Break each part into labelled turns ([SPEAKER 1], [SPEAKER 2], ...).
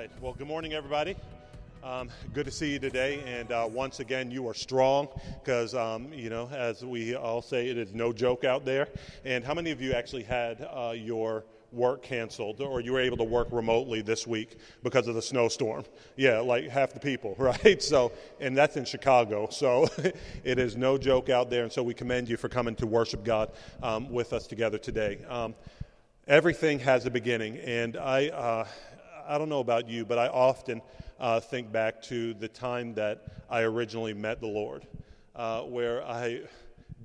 [SPEAKER 1] right. Well, good morning, everybody. Um, good to see you today. And uh, once again, you are strong because, um, you know, as we all say, it is no joke out there. And how many of you actually had uh, your work canceled or you were able to work remotely this week because of the snowstorm? Yeah, like half the people, right? So, and that's in Chicago. So it is no joke out there. And so we commend you for coming to worship God um, with us together today. Um, everything has a beginning. And I, uh, I don't know about you, but I often uh, think back to the time that I originally met the Lord, uh, where I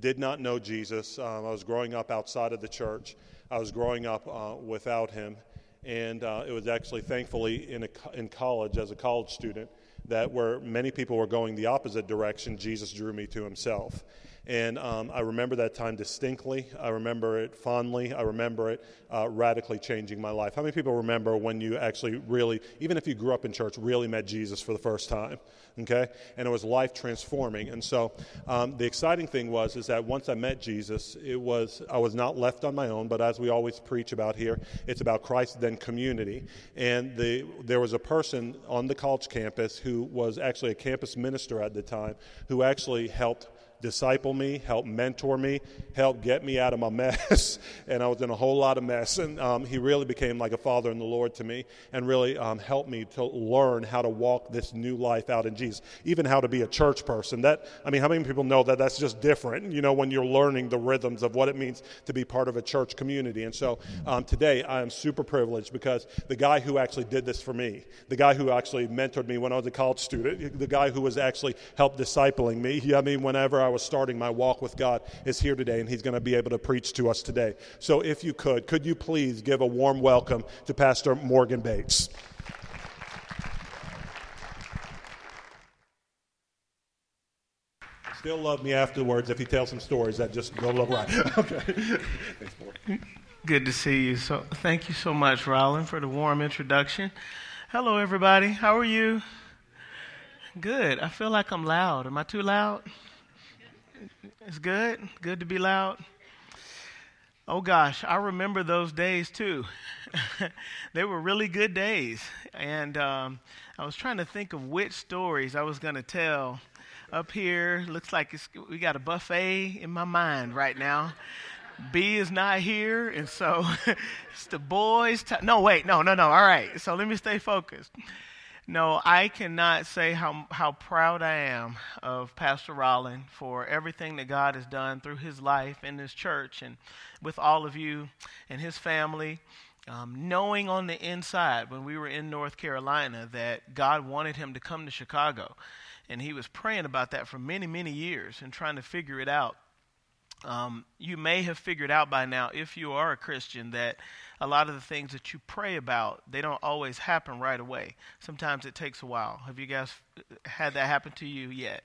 [SPEAKER 1] did not know Jesus. Um, I was growing up outside of the church, I was growing up uh, without Him. And uh, it was actually, thankfully, in, a, in college, as a college student, that where many people were going the opposite direction, Jesus drew me to Himself. And um, I remember that time distinctly. I remember it fondly. I remember it uh, radically changing my life. How many people remember when you actually really, even if you grew up in church, really met Jesus for the first time? Okay? And it was life transforming. And so um, the exciting thing was is that once I met Jesus, it was I was not left on my own, but as we always preach about here, it's about Christ then community. And the, there was a person on the college campus who was actually a campus minister at the time who actually helped disciple me, help mentor me, help get me out of my mess. and I was in a whole lot of mess. And um, he really became like a father in the Lord to me and really um, helped me to learn how to walk this new life out in Jesus, even how to be a church person. That I mean, how many people know that that's just different? You know, when you're learning the rhythms of what it means to be part of a church community. And so um, today I am super privileged because the guy who actually did this for me, the guy who actually mentored me when I was a college student, the guy who was actually helped discipling me. I mean, whenever I was starting my walk with God, is here today, and he's going to be able to preach to us today. So, if you could, could you please give a warm welcome to Pastor Morgan Bates? Still love me afterwards if he tells some stories that just go look right. okay. Thanks.
[SPEAKER 2] Good to see you. So, thank you so much, Roland, for the warm introduction. Hello, everybody. How are you? Good. I feel like I'm loud. Am I too loud? It's good. Good to be loud. Oh gosh, I remember those days too. they were really good days. And um, I was trying to think of which stories I was going to tell. Up here, looks like we got a buffet in my mind right now. B is not here, and so it's the boys. T- no, wait, no, no, no. All right, so let me stay focused. No, I cannot say how, how proud I am of Pastor Rollin for everything that God has done through his life in this church and with all of you and his family. Um, knowing on the inside when we were in North Carolina that God wanted him to come to Chicago. And he was praying about that for many, many years and trying to figure it out. Um, you may have figured out by now, if you are a Christian, that a lot of the things that you pray about, they don't always happen right away. Sometimes it takes a while. Have you guys had that happen to you yet?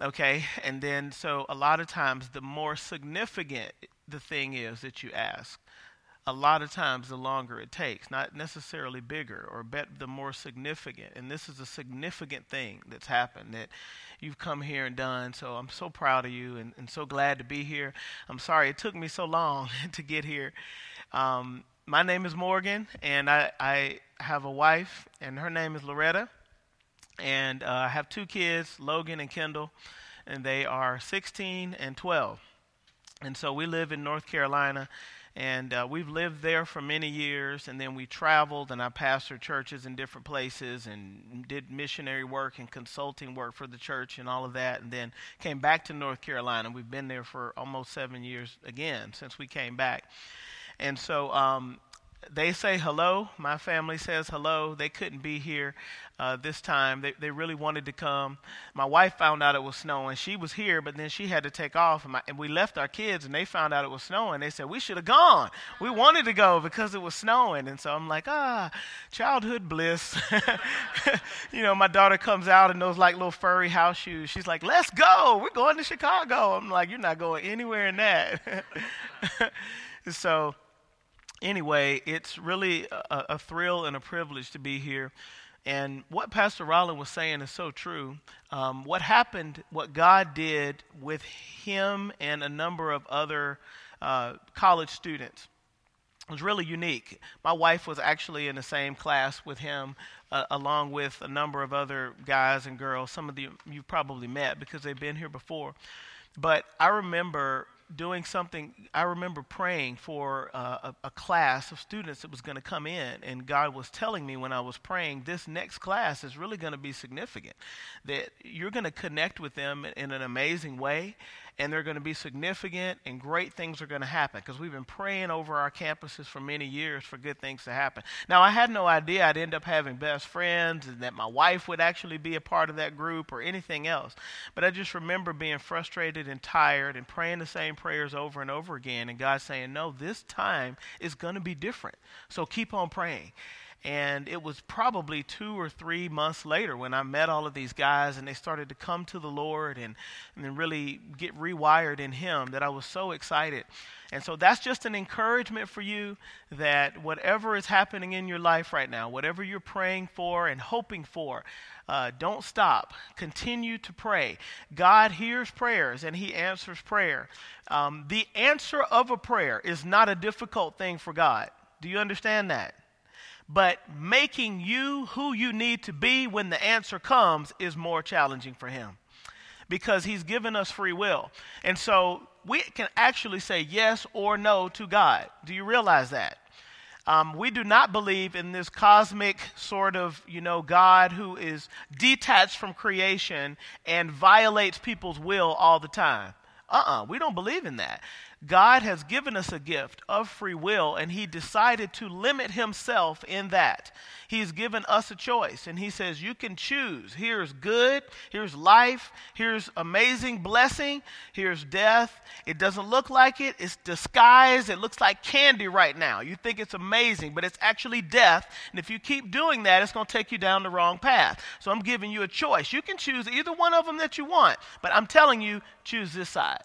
[SPEAKER 2] Okay, and then so a lot of times the more significant the thing is that you ask, a lot of times the longer it takes, not necessarily bigger or bet the more significant. And this is a significant thing that's happened that you've come here and done. So I'm so proud of you and, and so glad to be here. I'm sorry it took me so long to get here. Um, my name is Morgan, and I, I have a wife, and her name is Loretta. And uh, I have two kids, Logan and Kendall, and they are 16 and 12. And so we live in North Carolina, and uh, we've lived there for many years. And then we traveled, and I pastored churches in different places and did missionary work and consulting work for the church and all of that. And then came back to North Carolina. We've been there for almost seven years again since we came back. And so um, they say hello. My family says hello. They couldn't be here uh, this time. They, they really wanted to come. My wife found out it was snowing. She was here, but then she had to take off. And, my, and we left our kids, and they found out it was snowing. They said, We should have gone. We wanted to go because it was snowing. And so I'm like, Ah, childhood bliss. you know, my daughter comes out in those like little furry house shoes. She's like, Let's go. We're going to Chicago. I'm like, You're not going anywhere in that. so, anyway, it's really a, a, thrill and a privilege to be here. And what Pastor Rollin was saying is so true. Um, what happened, what God did with him and a number of other uh, college students was really unique. My wife was actually in the same class with him, uh, along with a number of other guys and girls. Some of you you've probably met because they've been here before. But I remember doing something. I remember praying for uh, a, a, class of students that was going to come in, and God was telling me when I was praying, this next class is really going to be significant. That you're going to connect with them in, in an amazing way, and they're going to be significant and great things are going to happen because we've been praying over our campuses for many years for good things to happen. Now, I had no idea I'd end up having best friends and that my wife would actually be a part of that group or anything else. But I just remember being frustrated and tired and praying the same prayers over and over again, and God saying, No, this time is going to be different. So keep on praying. And it was probably two or three months later when I met all of these guys and they started to come to the Lord and, and really get rewired in Him that I was so excited. And so that's just an encouragement for you that whatever is happening in your life right now, whatever you're praying for and hoping for, uh, don't stop. Continue to pray. God hears prayers and He answers prayer. Um, the answer of a prayer is not a difficult thing for God. Do you understand that? But making you who you need to be when the answer comes is more challenging for him because he's given us free will. And so we can actually say yes or no to God. Do you realize that? Um, we do not believe in this cosmic sort of, you know, God who is detached from creation and violates people's will all the time. Uh uh-uh, uh we don't believe in that. God has given us a gift of free will, and He decided to limit Himself in that. He's given us a choice, and He says, You can choose. Here's good, here's life, here's amazing blessing, here's death. It doesn't look like it, it's disguised. It looks like candy right now. You think it's amazing, but it's actually death. And if you keep doing that, it's going to take you down the wrong path. So I'm giving you a choice. You can choose either one of them that you want, but I'm telling you, choose this side.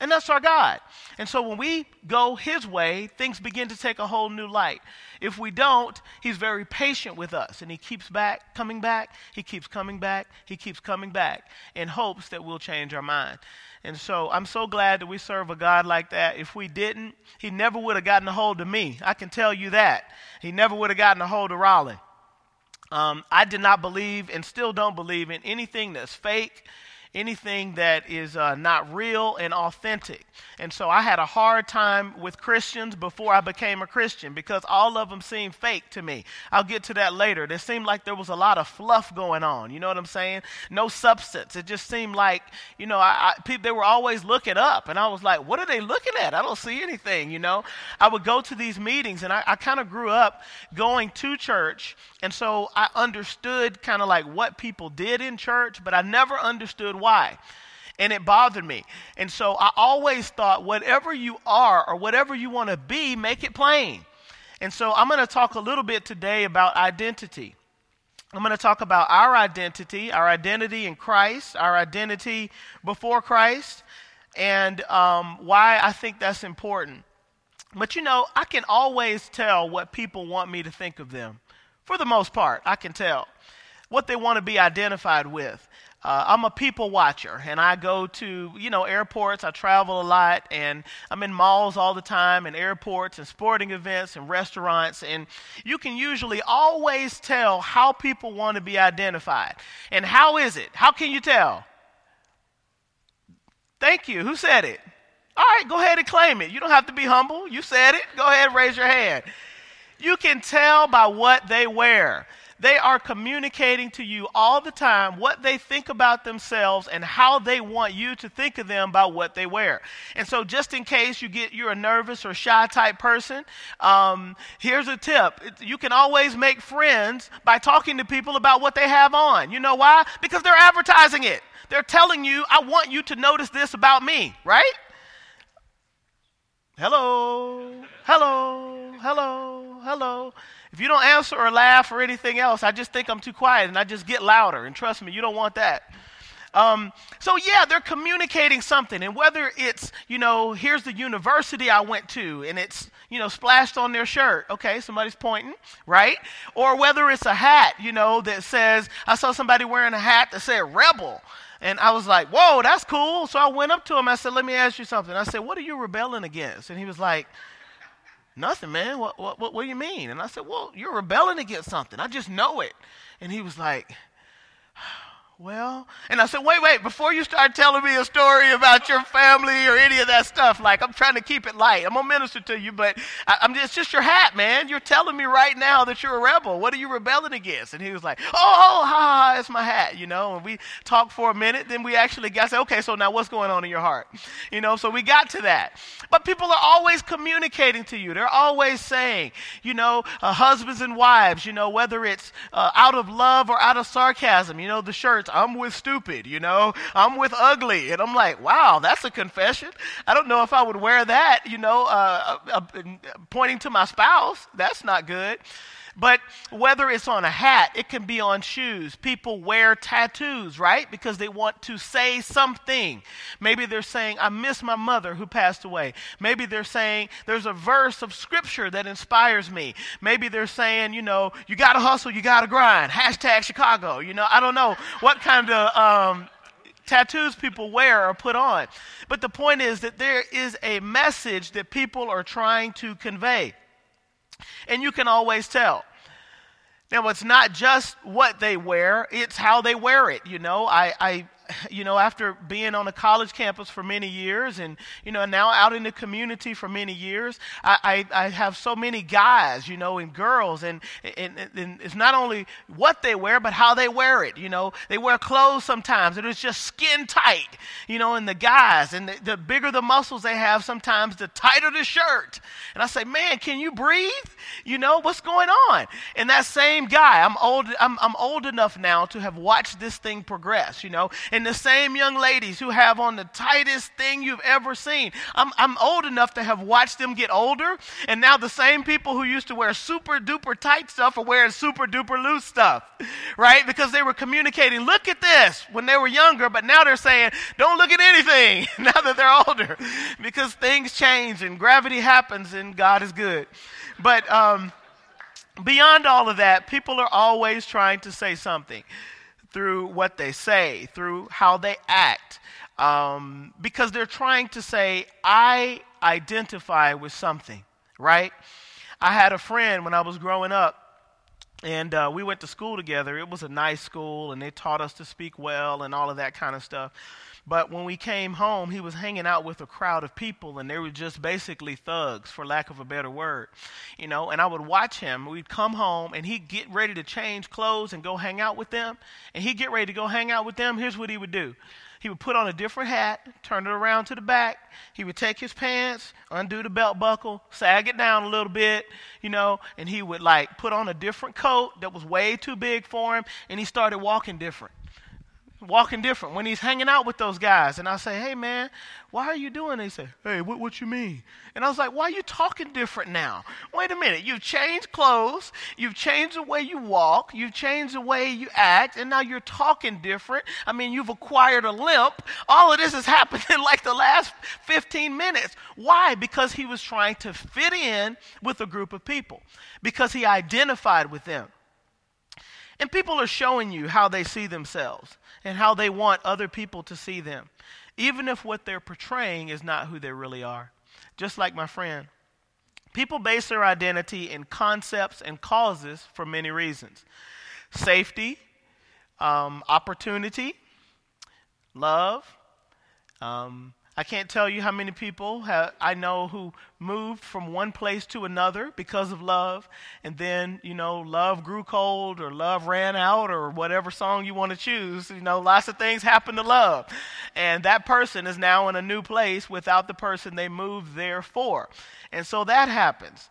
[SPEAKER 2] And that's our God. And so when we go His way, things begin to take a whole new light. If we don't, He's very patient with us and He keeps back, coming back, He keeps coming back, He keeps coming back in hopes that we'll change our mind. And so I'm so glad that we serve a God like that. If we didn't, He never would have gotten a hold of me. I can tell you that. He never would have gotten a hold of Raleigh. Um, I did not believe and still don't believe in anything that's fake anything that is uh, not real and authentic. And so I had a hard time with Christians before I became a Christian because all of them seemed fake to me. I'll get to that later. There seemed like there was a lot of fluff going on. You know what I'm saying? No substance. It just seemed like, you know, I, I, they were always looking up. And I was like, what are they looking at? I don't see anything, you know? I would go to these meetings and I, I kind of grew up going to church. And so I understood kind of like what people did in church, but I never understood why. And it bothered me. And so I always thought, whatever you are or whatever you want to be, make it plain. And so I'm going to talk a little bit today about identity. I'm going to talk about our identity, our identity in Christ, our identity before Christ, and um, why I think that's important. But you know, I can always tell what people want me to think of them. For the most part, I can tell what they want to be identified with. Uh, I'm a people watcher, and I go to you know airports. I travel a lot, and I'm in malls all the time, and airports, and sporting events, and restaurants. And you can usually always tell how people want to be identified. And how is it? How can you tell? Thank you. Who said it? All right, go ahead and claim it. You don't have to be humble. You said it. Go ahead raise your hand. You can tell by what they wear. They are communicating to you all the time what they think about themselves and how they want you to think of them by what they wear. And so, just in case you get you're a nervous or shy type person, um, here's a tip: you can always make friends by talking to people about what they have on. You know why? Because they're advertising it. They're telling you, "I want you to notice this about me," right? Hello, hello, hello, hello. If you don't answer or laugh or anything else, I just think I'm too quiet and I just get louder. And trust me, you don't want that. Um, so yeah, they're communicating something, and whether it's you know, here's the university I went to, and it's you know splashed on their shirt. Okay, somebody's pointing, right? Or whether it's a hat, you know, that says I saw somebody wearing a hat that said rebel. And I was like, whoa, that's cool. So I went up to him. I said, let me ask you something. I said, what are you rebelling against? And he was like, Nothing, man. What, what, what, what do you mean? And I said, Well, you're rebelling against something. I just know it. And he was like, well, and I said, wait, wait, before you start telling me a story about your family or any of that stuff, like I'm trying to keep it light. I'm gonna minister to you, but I, am it's just your hat, man. You're telling me right now that you're a rebel. What are you rebelling against? And he was like, oh, oh ha, ha, it's my hat, you know. And we talked for a minute, then we actually got to okay, so now what's going on in your heart, you know? So we got to that. But people are always communicating to you. They're always saying, you know, uh, husbands and wives, you know, whether it's uh, out of love or out of sarcasm, you know, the shirts I'm with stupid, you know, I'm with ugly. And I'm like, wow, that's a confession. I don't know if I would wear that, you know, uh, uh, uh, pointing to my spouse. That's not good. But whether it's on a hat, it can be on shoes. People wear tattoos, right? Because they want to say something. Maybe they're saying, I miss my mother who passed away. Maybe they're saying, there's a verse of scripture that inspires me. Maybe they're saying, you know, you got to hustle, you got to grind. Hashtag Chicago. You know, I don't know what kind of. Um, tattoos people wear or put on. But the point is that there is a message that people are trying to convey. And you can always tell. Now, it's not just what they wear, it's how they wear it. You know, I, I you know, after being on a college campus for many years and, you know, now out in the community for many years, I, I, I have so many guys, you know, and girls. And, and, and, it's not only what they wear, but how they wear it. You know, they wear clothes sometimes and it's just skin tight, you know, and the guys. And the, the bigger the muscles they have, sometimes the tighter the shirt. And I say, man, can you breathe? You know, what's going on? And that same guy, I'm old, I'm, I'm old enough now to have watched this thing progress, you know, and and the same young ladies who have on the tightest thing you've ever seen. I'm, I'm old enough to have watched them get older, and now the same people who used to wear super duper tight stuff are wearing super duper loose stuff, right? Because they were communicating, look at this, when they were younger, but now they're saying, don't look at anything now that they're older, because things change and gravity happens and God is good. But, um, beyond all of that, people are always trying to say something through what they say, through how they act, um, because they're trying to say, I identify with something, right? I had a friend when I was growing up, and uh, we went to school together. It was a nice school, and they taught us to speak well and all of that kind of stuff. But when we came home, he was hanging out with a crowd of people, and they were just basically thugs, for lack of a better word. You know, and I would watch him. We'd come home, and he'd get ready to change clothes and go hang out with them. And he'd get ready to go hang out with them. Here's what he would do he would put on a different hat, turn it around to the back. He would take his pants, undo the belt buckle, sag it down a little bit, you know, and he would like put on a different coat that was way too big for him, and he started walking different walking different when he's hanging out with those guys. And I say, hey, man, why are you doing? They say, hey, what, what you mean? And I was like, why are you talking different now? Wait a minute. You've changed clothes. You've changed the way you walk. You've changed the way you act. And now you're talking different. I mean, you've acquired a limp. All of this has happened in like the last 15 minutes. Why? Because he was trying to fit in with a group of people, because he identified with them. And people are showing you how they see themselves and how they want other people to see them, even if what they're portraying is not who they really are. Just like my friend. People base their identity in concepts and causes for many reasons safety, um, opportunity, love, um, I can't tell you how many people have, I know who moved from one place to another because of love, and then, you know, love grew cold or love ran out or whatever song you want to choose. You know, lots of things happen to love. And that person is now in a new place without the person they moved there for. And so that happens.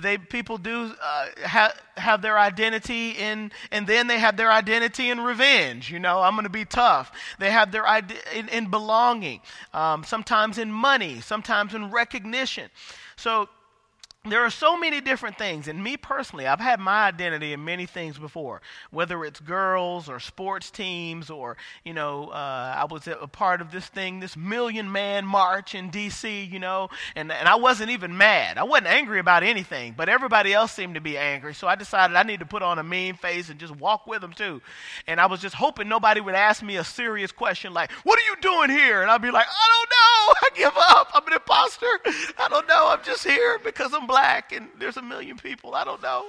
[SPEAKER 2] They people do uh, have have their identity in, and then they have their identity in revenge. You know, I'm going to be tough. They have their idea in, in belonging. Um, sometimes in money. Sometimes in recognition. So there are so many different things and me personally i've had my identity in many things before whether it's girls or sports teams or you know uh, i was a part of this thing this million man march in dc you know and, and i wasn't even mad. I wasn't angry about anything but everybody else seemed to be angry so i decided i need to put on a mean face and just walk with them too. And i was just hoping nobody would ask me a serious question like what are you doing here? And i'd be like i don't know. I give up. I'm an imposter. I don't know. I'm just here because i'm black black and there's a million people. I don't know.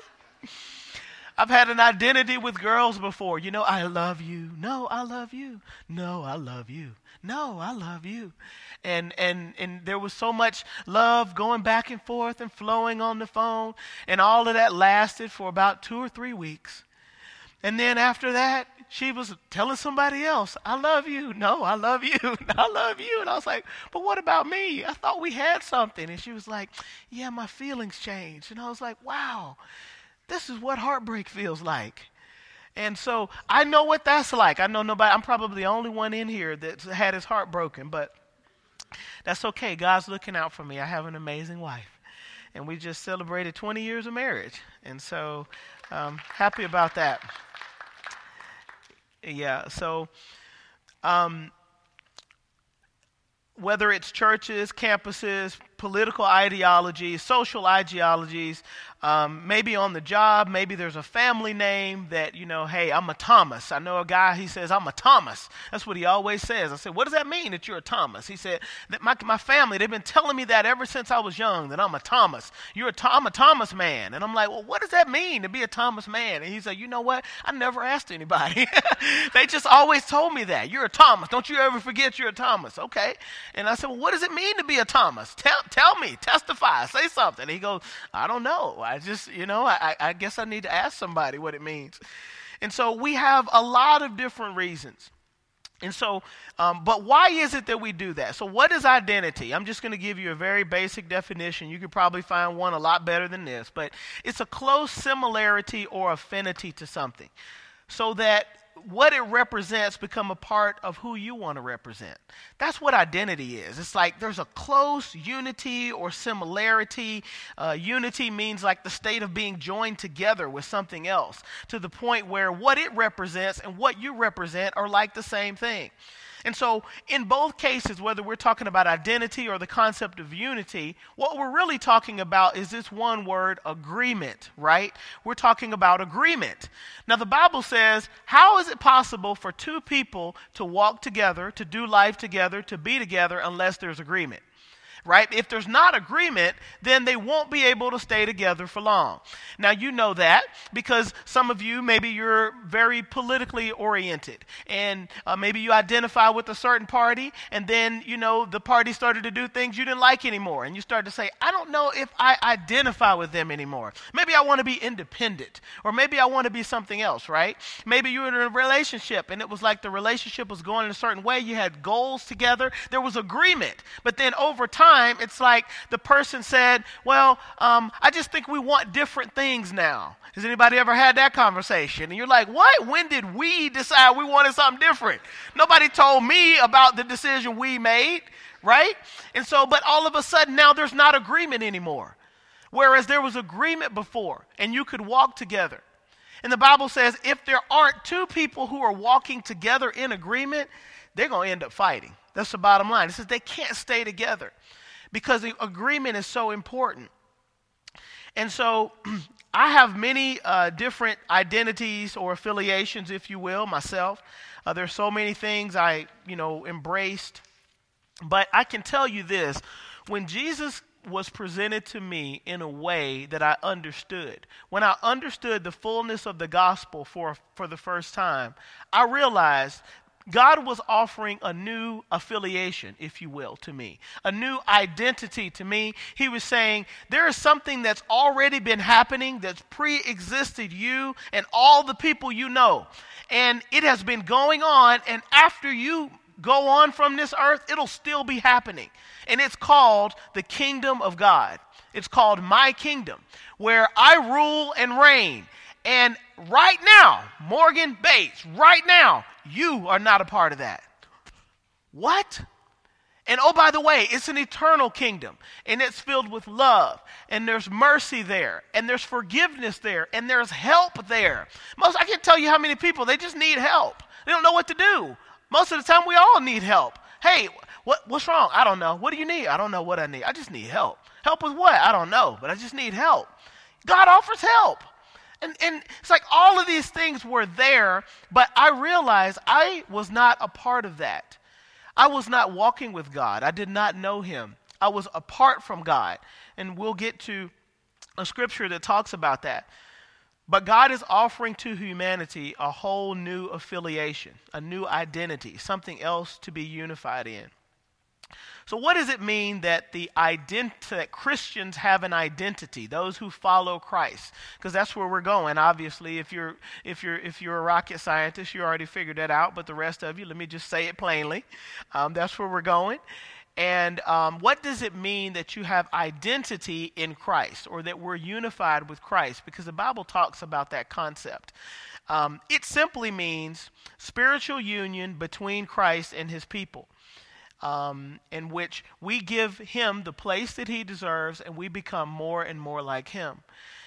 [SPEAKER 2] I've had an identity with girls before. You know, I love you. No, I love you. No, I love you. No, I love you. And and and there was so much love going back and forth and flowing on the phone, and all of that lasted for about 2 or 3 weeks. And then after that, she was telling somebody else, I love you. No, I love you. I love you. And I was like, but what about me? I thought we had something. And she was like, yeah, my feelings changed. And I was like, wow, this is what heartbreak feels like. And so I know what that's like. I know nobody, I'm probably the only one in here that's had his heart broken, but that's okay. God's looking out for me. I have an amazing wife. And we just celebrated 20 years of marriage. And so um, happy about that. Yeah, so um, whether it's churches, campuses, political ideologies, social ideologies, um, maybe on the job, maybe there's a family name that, you know, hey, I'm a Thomas. I know a guy, he says, I'm a Thomas. That's what he always says. I said, what does that mean that you're a Thomas? He said, that my, my family, they've been telling me that ever since I was young, that I'm a Thomas. You're a, I'm a Thomas man. And I'm like, well, what does that mean to be a Thomas man? And he said, you know what? I never asked anybody. they just always told me that. You're a Thomas. Don't you ever forget you're a Thomas. Okay. And I said, well, what does it mean to be a Thomas? Tell, tell me, testify, say something. And he goes, I don't know. I just, you know, I, I guess I need to ask somebody what it means. And so we have a lot of different reasons. And so, um, but why is it that we do that? So, what is identity? I'm just going to give you a very basic definition. You could probably find one a lot better than this, but it's a close similarity or affinity to something. So that what it represents become a part of who you want to represent. That's what identity is. It's like there's a close unity or similarity. Uh, unity means like the state of being joined together with something else to the point where what it represents and what you represent are like the same thing. And so, in both cases, whether we're talking about identity or the concept of unity, what we're really talking about is this one word, agreement, right? We're talking about agreement. Now, the Bible says, how is it possible for two people to walk together, to do life together, to be together, unless there's agreement? Right? If there's not agreement, then they won't be able to stay together for long. Now, you know that because some of you, maybe you're very politically oriented and uh, maybe you identify with a certain party and then, you know, the party started to do things you didn't like anymore. And you start to say, I don't know if I identify with them anymore. Maybe I want to be independent or maybe I want to be something else, right? Maybe you were in a relationship and it was like the relationship was going in a certain way. You had goals together, there was agreement. But then over time, time, it's like the person said, Well, um, I just think we want different things now. Has anybody ever had that conversation? And you're like, What? When did we decide we wanted something different? Nobody told me about the decision we made, right? And so, but all of a sudden now there's not agreement anymore. Whereas there was agreement before, and you could walk together. And the Bible says if there aren't two people who are walking together in agreement, they're going to end up fighting. That's the bottom line. It says they can't stay together because the agreement is so important. And so I have many uh, different identities or affiliations, if you will, myself. Uh, there's so many things I, you know, embraced. But I can tell you this when Jesus was presented to me in a way that I understood. When I understood the fullness of the gospel for, for the first time, I realized God was offering a new affiliation, if you will, to me, a new identity to me. He was saying, There is something that's already been happening that's pre existed you and all the people you know. And it has been going on, and after you go on from this earth, it'll still be happening. And it's called the kingdom of God. It's called my kingdom, where I rule and reign. And right now, Morgan Bates, right now, you are not a part of that. What? And oh, by the way, it's an eternal kingdom, and it's filled with love, and there's mercy there, and there's forgiveness there, and there's help there. Most, I can't tell you how many people, they just need help. They don't know what to do. Most of the time, we all need help. Hey, what, what's wrong? I don't know. What do you need? I don't know what I need. I just need help. Help with what? I don't know, but I just need help. God offers help. And, and it's like all of these things were there, but I realized I was not a part of that. I was not walking with God. I did not know Him. I was apart from God. And we'll get to a scripture that talks about that. But God is offering to humanity a whole new affiliation, a new identity, something else to be unified in. So, what does it mean that the ident- that Christians have an identity? Those who follow Christ, because that's where we're going. Obviously, if you're if you're if you're a rocket scientist, you already figured that out. But the rest of you, let me just say it plainly. Um, that's where we're going. And um, what does it mean that you have identity in Christ, or that we're unified with Christ? Because the Bible talks about that concept. Um, it simply means spiritual union between Christ and His people um, in which we give him the place that he deserves and we become more and more like him.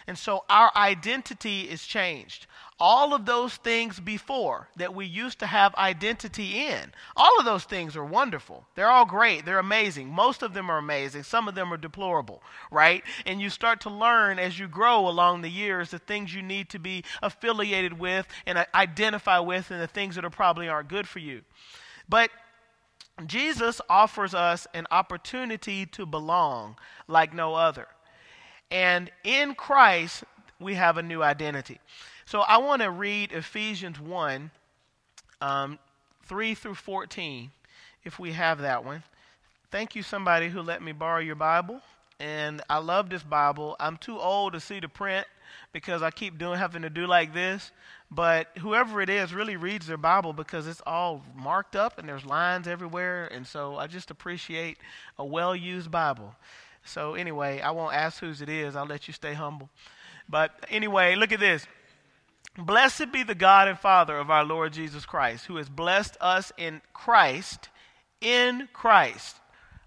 [SPEAKER 2] And so our identity is changed. All of those things before that we used to have identity in, all of those things are wonderful. They're all great. They're amazing. Most of them are amazing. Some of them are deplorable, right? And you start to learn as you grow along the years the things you need to be affiliated with and identify with and the things that are probably aren't good for you. But Jesus offers us an opportunity to belong like no other. And in Christ, we have a new identity. So I want to read Ephesians 1 um, 3 through 14, if we have that one. Thank you, somebody who let me borrow your Bible. And I love this Bible. I'm too old to see the print because I keep doing having to do like this. But whoever it is really reads their Bible because it's all marked up and there's lines everywhere. And so I just appreciate a well used Bible. So, anyway, I won't ask whose it is. I'll let you stay humble. But anyway, look at this. Blessed be the God and Father of our Lord Jesus Christ, who has blessed us in Christ, in Christ.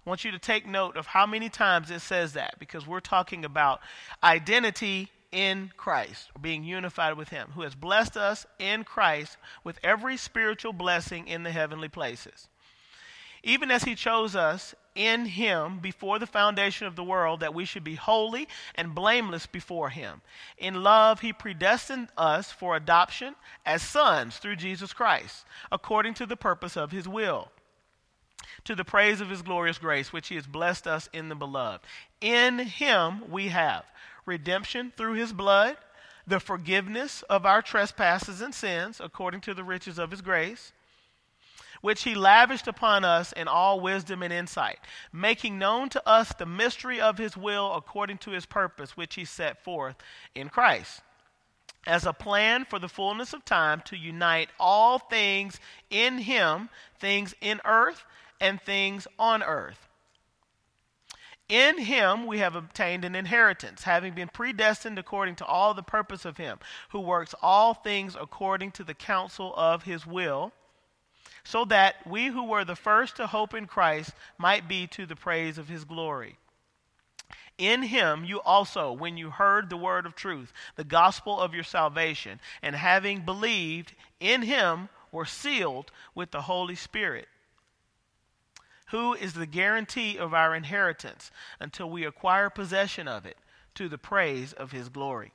[SPEAKER 2] I want you to take note of how many times it says that because we're talking about identity in Christ, being unified with Him, who has blessed us in Christ with every spiritual blessing in the heavenly places. Even as He chose us in Him before the foundation of the world, that we should be holy and blameless before Him. In love, He predestined us for adoption as sons through Jesus Christ, according to the purpose of His will to the praise of his glorious grace, which he has blessed us in the beloved. In him we have redemption through his blood, the forgiveness of our trespasses and sins, according to the riches of his grace, which he lavished upon us in all wisdom and insight, making known to us the mystery of his will according to his purpose, which he set forth in Christ. As a plan for the fullness of time to unite all things in him, things in earth and things on earth in him we have obtained an inheritance, having been predestined according to all the purpose of him, who works all things according to the counsel of his will, so that we who were the first to hope in Christ might be to the praise of his glory. In him you also, when you heard the word of truth, the gospel of your salvation, and having believed in him, were sealed with the Holy Spirit who is the guarantee of our inheritance until we acquire possession of it to the praise of his glory.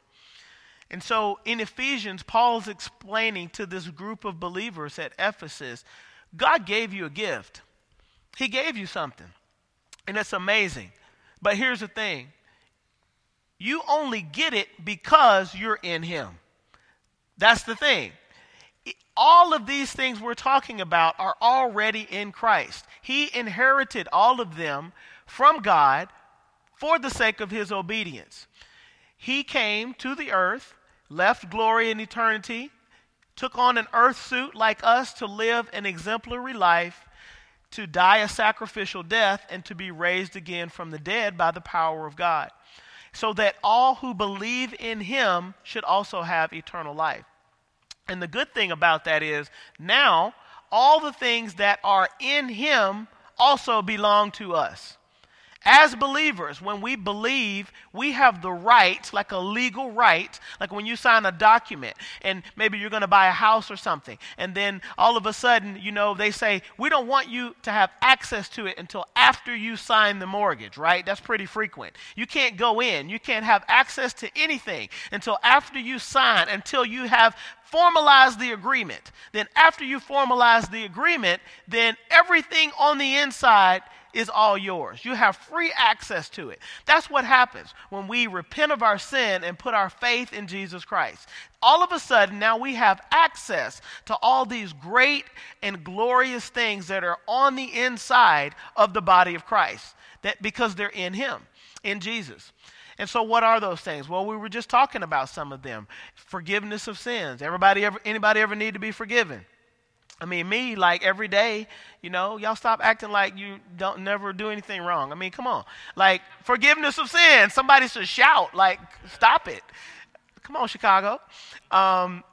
[SPEAKER 2] And so in Ephesians, Paul is explaining to this group of believers at Ephesus God gave you a gift, He gave you something. And it's amazing. But here's the thing you only get it because you're in Him. That's the thing all of these things we're talking about are already in Christ. He inherited all of them from God for the sake of his obedience. He came to the earth, left glory and eternity, took on an earth suit like us to live an exemplary life, to die a sacrificial death, and to be raised again from the dead by the power of God, so that all who believe in him should also have eternal life. And the good thing about that is now all the things that are in him also belong to us. As believers, when we believe, we have the right, like a legal right, like when you sign a document and maybe you're going to buy a house or something, and then all of a sudden, you know, they say, we don't want you to have access to it until after you sign the mortgage, right? That's pretty frequent. You can't go in, you can't have access to anything until after you sign, until you have formalized the agreement. Then, after you formalize the agreement, then everything on the inside is all yours. You have free access to it. That's what happens when we repent of our sin and put our faith in Jesus Christ. All of a sudden, now we have access to all these great and glorious things that are on the inside of the body of Christ that because they're in him, in Jesus. And so, what are those things? Well, we were just talking about some of them. Forgiveness of sins. Everybody ever, anybody ever need to be forgiven? I mean, me, like every day, you know, y'all stop acting like you don't never do anything wrong. I mean, come on. Like, forgiveness of sin. Somebody should shout, like, stop it. Come on, Chicago. Um,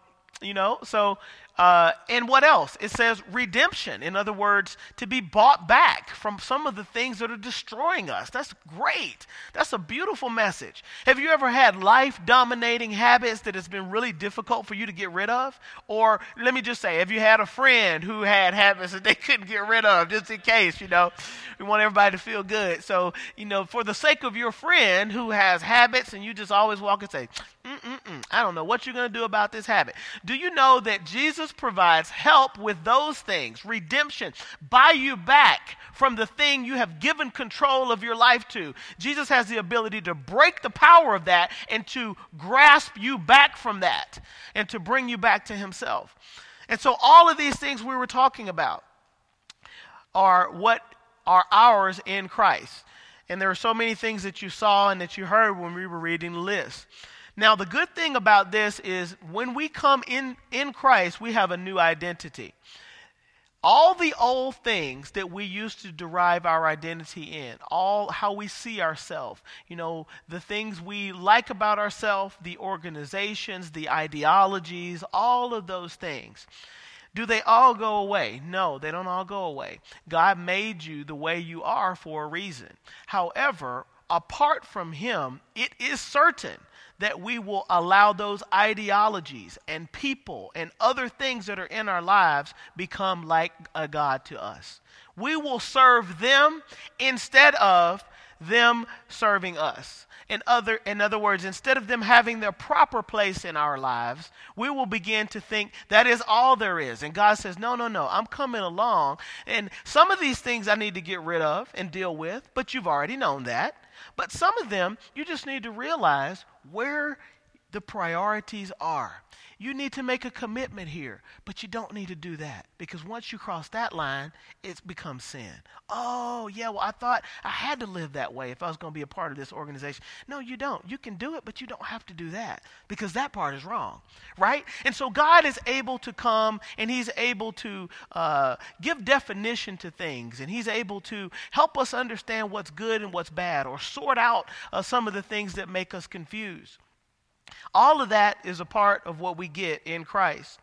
[SPEAKER 2] you know, so uh, and what else? It says redemption. In other words, to be bought back from some of the things that are destroying us. That's great. That's a beautiful message. Have you ever had life dominating habits that it's been really difficult for you to get rid of? Or let me just say, have you had a friend who had habits that they couldn't get rid of, just in case, you know? We want everybody to feel good. So, you know, for the sake of your friend who has habits and you just always walk and say, Mm-mm-mm, I don't know what you're going to do about this habit. Do you know that Jesus provides help with those things, redemption, buy you back from the thing you have given control of your life to? Jesus has the ability to break the power of that and to grasp you back from that and to bring you back to Himself. And so, all of these things we were talking about are what are ours in Christ. And there are so many things that you saw and that you heard when we were reading the list. Now, the good thing about this is when we come in, in Christ, we have a new identity. All the old things that we used to derive our identity in, all how we see ourselves, you know, the things we like about ourselves, the organizations, the ideologies, all of those things. Do they all go away? No, they don't all go away. God made you the way you are for a reason. However, apart from Him, it is certain that we will allow those ideologies and people and other things that are in our lives become like a God to us. We will serve them instead of them serving us. In other, in other words, instead of them having their proper place in our lives, we will begin to think that is all there is. And God says, No, no, no, I'm coming along. And some of these things I need to get rid of and deal with, but you've already known that. But some of them, you just need to realize where the priorities are. You need to make a commitment here, but you don't need to do that because once you cross that line, it's becomes sin. Oh, yeah, well, I thought I had to live that way if I was going to be a part of this organization. No, you don't. You can do it, but you don't have to do that because that part is wrong, right? And so God is able to come and He's able to uh, give definition to things and He's able to help us understand what's good and what's bad or sort out uh, some of the things that make us confused. All of that is a part of what we get in Christ.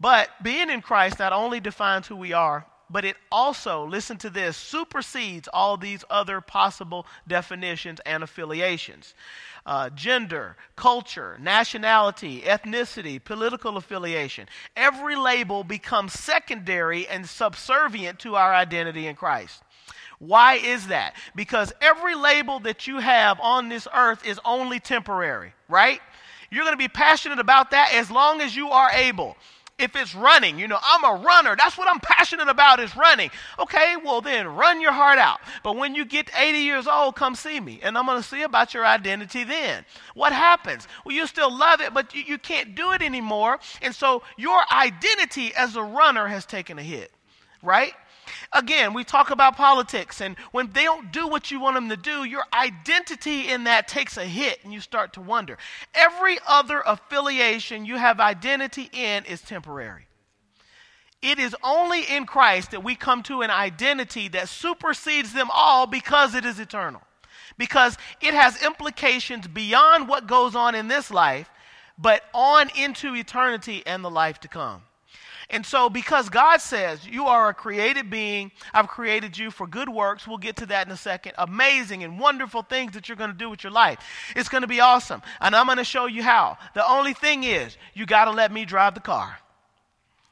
[SPEAKER 2] But being in Christ not only defines who we are, but it also, listen to this, supersedes all these other possible definitions and affiliations. Uh, gender, culture, nationality, ethnicity, political affiliation. Every label becomes secondary and subservient to our identity in Christ. Why is that? Because every label that you have on this earth is only temporary, right? You're going to be passionate about that as long as you are able. If it's running, you know, I'm a runner. That's what I'm passionate about is running. Okay, well then run your heart out. But when you get 80 years old, come see me. And I'm going to see about your identity then. What happens? Well, you still love it, but you, you can't do it anymore. And so your identity as a runner has taken a hit, right? Again, we talk about politics, and when they don't do what you want them to do, your identity in that takes a hit, and you start to wonder. Every other affiliation you have identity in is temporary. It is only in Christ that we come to an identity that supersedes them all because it is eternal. Because it has implications beyond what goes on in this life, but on into eternity and the life to come. And so, because God says you are a created being, I've created you for good works. We'll get to that in a second. Amazing and wonderful things that you're going to do with your life. It's going to be awesome. And I'm going to show you how. The only thing is, you got to let me drive the car.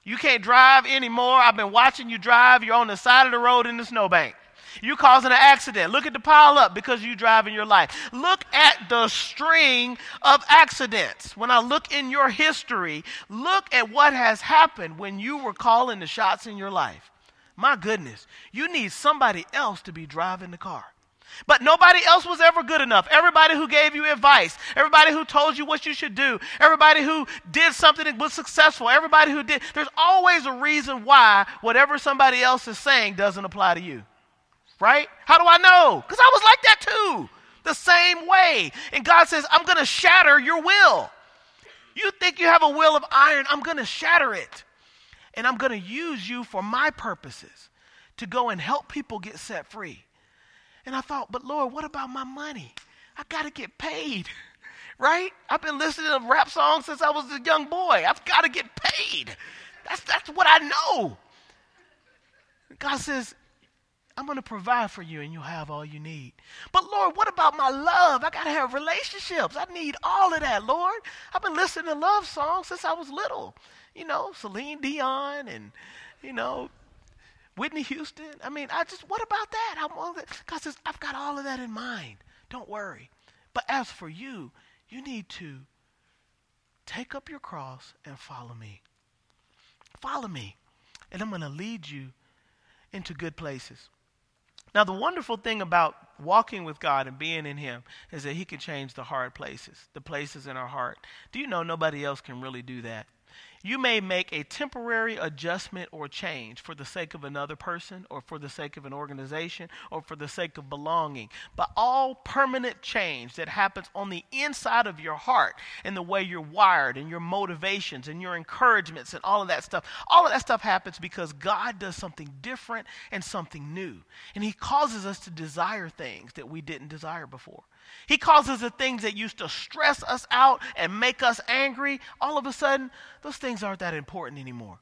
[SPEAKER 2] You can't drive anymore. I've been watching you drive. You're on the side of the road in the snowbank. You're causing an accident. Look at the pile up because you drive in your life. Look at the string of accidents. When I look in your history, look at what has happened when you were calling the shots in your life. My goodness, you need somebody else to be driving the car. But nobody else was ever good enough. Everybody who gave you advice, everybody who told you what you should do, everybody who did something that was successful, everybody who did, there's always a reason why whatever somebody else is saying doesn't apply to you. Right? How do I know? Because I was like that too. The same way. And God says, I'm going to shatter your will. You think you have a will of iron, I'm going to shatter it. And I'm going to use you for my purposes to go and help people get set free. And I thought, but Lord, what about my money? I got to get paid, right? I've been listening to rap songs since I was a young boy. I've got to get paid. That's, that's what I know. God says, I'm going to provide for you and you'll have all you need. But Lord, what about my love? I got to have relationships. I need all of that, Lord. I've been listening to love songs since I was little. You know, Celine Dion and, you know, Whitney Houston. I mean, I just, what about that? I'm, God says, I've got all of that in mind. Don't worry. But as for you, you need to take up your cross and follow me. Follow me. And I'm going to lead you into good places. Now, the wonderful thing about walking with God and being in Him is that He can change the hard places, the places in our heart. Do you know nobody else can really do that? You may make a temporary adjustment or change for the sake of another person or for the sake of an organization or for the sake of belonging. But all permanent change that happens on the inside of your heart and the way you're wired and your motivations and your encouragements and all of that stuff, all of that stuff happens because God does something different and something new. And He causes us to desire things that we didn't desire before. He causes the things that used to stress us out and make us angry, all of a sudden, those things aren't that important anymore.